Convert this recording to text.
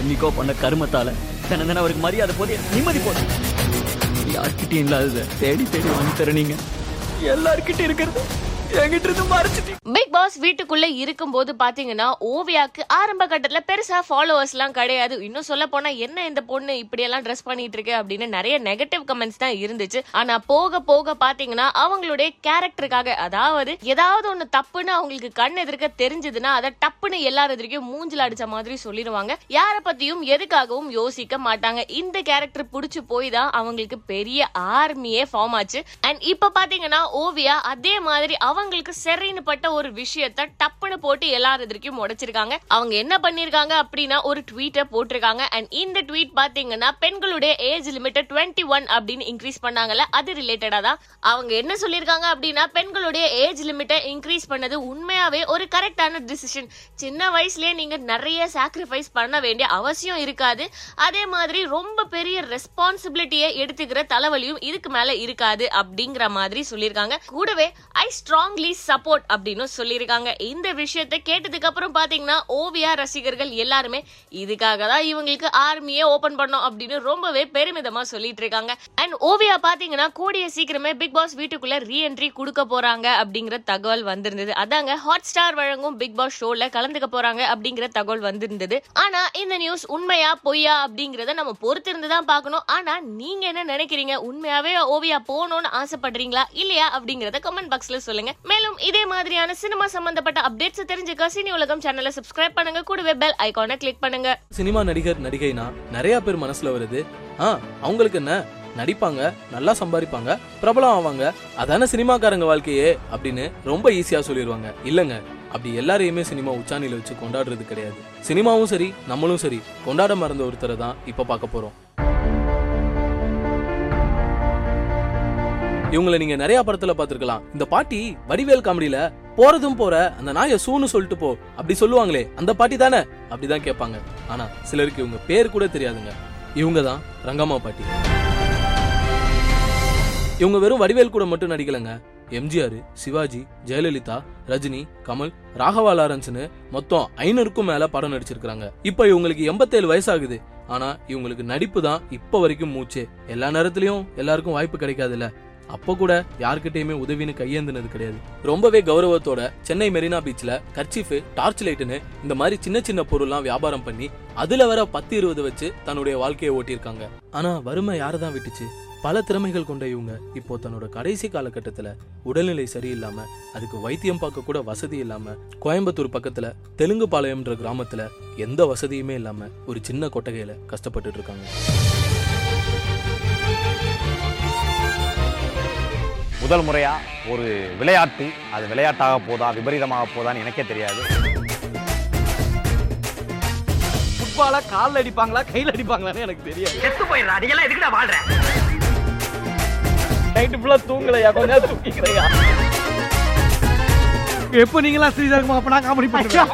என்னைக்கோ பண்ண கருமத்தால தினம் தினம் அவருக்கு மரியாதை போதே நிம்மதி போதும் யார்கிட்டயும் இல்லாதத தேடி தேடி வாங்கி தர நீங்க. எல்லார்கிட்டயும் இருக்கிறது. பிக் பாஸ் வீட்டுக்குள்ள இருக்கும்போது பாத்தீங்கன்னா ஓவியாக்கு ஆரம்ப கட்டத்துல பெருசா ஃபாலோவர்ஸ் எல்லாம் கிடையாது. இன்னும் சொல்ல போனா என்ன இந்த பொண்ணு இப்படி எல்லாம் ட்ரெஸ் பண்ணிட்டு இருக்கு அப்படின்னு நிறைய நெகட்டிவ் கமெண்ட்ஸ் தான் இருந்துச்சு. ஆனா போக போக பாத்தீங்கன்னா அவங்களுடைய கேரக்டருக்காக அதாவது ஏதாவது ஒண்ணு தப்புன்னு அவங்களுக்கு கண் எதிர்க்க தெரிஞ்சதுன்னா அதை டப்புன்னு எல்லாரும் எதிர்க்கும் மூஞ்சில அடிச்ச மாதிரி சொல்லிடுவாங்க. யார பத்தியும் எதுக்காகவும் யோசிக்க மாட்டாங்க. இந்த கேரக்டர் புடிச்சு போய் தான் அவங்களுக்கு பெரிய ஆர்மியே ஃபார்ம் ஆச்சு. அண்ட் இப்ப பாத்தீங்கன்னா ஓவியா அதே மாதிரி அவங்களுக்கு சரின்னு பட்ட ஒரு விஷயத்த டப்புன்னு போட்டு எல்லார் எதிர்க்கும் உடைச்சிருக்காங்க. அவங்க என்ன பண்ணிருக்காங்க அப்படின்னா ஒரு ட்வீட்டை போட்டிருக்காங்க. அண்ட் இந்த ட்வீட் பாத்தீங்கன்னா பெண்களுடைய ஏஜ் லிமிட்டை டுவெண்ட்டி ஒன் அப்படின்னு இன்க்ரீஸ் பண்ணாங்கல்ல அது ரிலேட்டடா தான். அவங்க என்ன சொல்லிருக்காங்க அப்படின்னா பெண்களுடைய ஏஜ் லிமிட்டை இன்க்ரீஸ் பண்ணது உண்மையாவே ஒரு கரெக்டான டிசிஷன் சின்ன வயசுலயே நீங்க நிறைய சாக்ரிஃபைஸ் பண்ண வேண்டிய அவசியம் இருக்காது. அதே மாதிரி ரொம்ப பெரிய ரெஸ்பான்சிபிலிட்டியை எடுத்துக்கிற தலைவலியும் இதுக்கு மேல இருக்காது அப்படிங்கிற மாதிரி சொல்லியிருக்காங்க கூடவே ஐ ஸ்ட்ராங்லி சப்போர்ட் அப்படின்னு சொல்லியிருக்காங்க இந்த விஷயத்தை கேட்டதுக்கு அப்புறம் பாத்தீங்கன்னா ஓவியா ரசிகர்கள் எல்லாருமே இதுக்காக தான் இவங்களுக்கு ஆர்மியே ஓபன் பண்ணோம் அப்படின்னு ரொம்பவே பெருமிதமா சொல்லிட்டு இருக்காங்க. அண்ட் ஓவியா பாத்தீங்கன்னா கூடிய சீக்கிரமே பிக் பாஸ் வீட்டுக்குள்ள ரீஎன்ட்ரி கொடுக்க போறாங்க அப்படிங்கிற தகவல் வந்திருந்தது. அதாங்க ஹாட் ஸ்டார் வழங்கும் பிக் பாஸ் ஷோல கலந்துக்க போறாங்க அப்படிங்கிற தகவல் வந்திருந்தது. ஆனா இந்த நியூஸ் உண்மையா பொய்யா அப்படிங்கறத நம்ம பொறுத்திருந்து தான் பார்க்கணும். ஆனா நீங்க என்ன நினைக்கிறீங்க? உண்மையாவே ஓவியா போகணும்னு ஆசைப்படுறீங்களா? இல்லையா அப்படிங்கறத கமெண்ட் பாக்ஸ்ல சொல்லுங்க. மேலும் இதே மாதிரியான சினிமா சம்பந்தப்பட்ட அப்டேட்ஸ் தெரிஞ்சுக்க சினி உலகம் சேனலை சப்ஸ்கிரைப் பண்ணுங்க. கூடவே பெல் ஐகானை கிளிக் பண்ணுங்க. சினிமா நடிகர் நடிகைனா நிறைய பேர் மனசுல வருது. ஆ அவங்களுக்கு என்ன? நடிப்பாங்க நல்லா சம்பாதிப்பாங்க பிரபலம் ஆவாங்க. அதான சினிமாக்காரங்க வாழ்க்கையே அப்படின்னு ரொம்ப ஈஸியா சொல்லிடுவாங்க இல்லங்க அப்படி எல்லாரையுமே சினிமா உச்சாணியில வச்சு கொண்டாடுறது கிடையாது. சினிமாவும் சரி நம்மளும் சரி. கொண்டாட மறந்த ஒருத்தரை தான் இப்ப பார்க்க போறோம். இவங்களை நீங்க நிறைய படத்துல பாத்துருக்கலாம் இந்த பாட்டி வடிவேல் காமெடியில போறதும் போற அந்த நாய சூன்னு சொல்லிட்டு போ அப்படி சொல்லுவாங்களே அந்த பாட்டி தானே? அப்படிதான் கேட்பாங்க. ஆனா சிலருக்கு இவங்க பேர் கூட தெரியாதுங்க. இவங்க தான் ரங்கம்மா பாட்டி. இவங்க வெறும் வடிவேல் கூட மட்டும் நடிக்கலங்க. எம்ஜிஆர் சிவாஜி ஜெயலலிதா ரஜினி கமல் ராகவா லாரன்ஸ்னு மொத்தம் ஐநூறுக்கும் மேல படம் நடிச்சிருக்காங்க இப்ப இவங்களுக்கு எண்பத்தேழு வயசாகுது. ஆனா இவங்களுக்கு நடிப்பு தான் இப்ப வரைக்கும் மூச்சே. எல்லா நேரத்திலயும் எல்லாருக்கும் வாய்ப்பு கிடைக்காதுல்ல. அப்போ கூட யார்கிட்டயுமே உதவின்னு கையேந்தினது கிடையாது. ரொம்பவே கௌரவத்தோட சென்னை மெரினா பீச்ல கர்ச்சீஃப் டார்ச் லைட்டுன்னு இந்த மாதிரி சின்ன சின்ன பொருள்லாம் வியாபாரம் பண்ணி அதுல வர பத்து இருபது வச்சு தன்னுடைய வாழ்க்கையை ஓட்டியிருக்காங்க. ஆனா வறுமை யாரதான் விட்டுச்சு? பல திறமைகள் கொண்ட இவங்க இப்போ தன்னோட கடைசி காலகட்டத்தில் உடல்நிலை சரியில்லாம அதுக்கு வைத்தியம் பார்க்க கூட வசதி இல்லாம கோயம்புத்தூர் பக்கத்துல தெலுங்கு பாளையம்ன்ற கிராமத்துல எந்த வசதியுமே இல்லாம ஒரு சின்ன கொட்டகையில கஷ்டப்பட்டுட்டு இருக்காங்க. முதல் முறையா ஒரு விளையாட்டு அது விளையாட்டாக போதா விபரீதமாக போதான்னு எனக்கே தெரியாது. ஃபுட்பாலா கால்ல அடிப்பாங்களா கையில அடிப்பாங்களான்னு எனக்கு தெரியாது. செத்து போயிடுறா நீங்க எதுக்குடா வாழ்ற? நைட்டு ஃபுல்லா தூங்கலையா? கொஞ்ச நேரம் தூங்கிக்கிறையா? எப்போ நீங்களாம் ஸ்ரீதர்மா அப்ப நான் காமெடி பண்ணுவேன்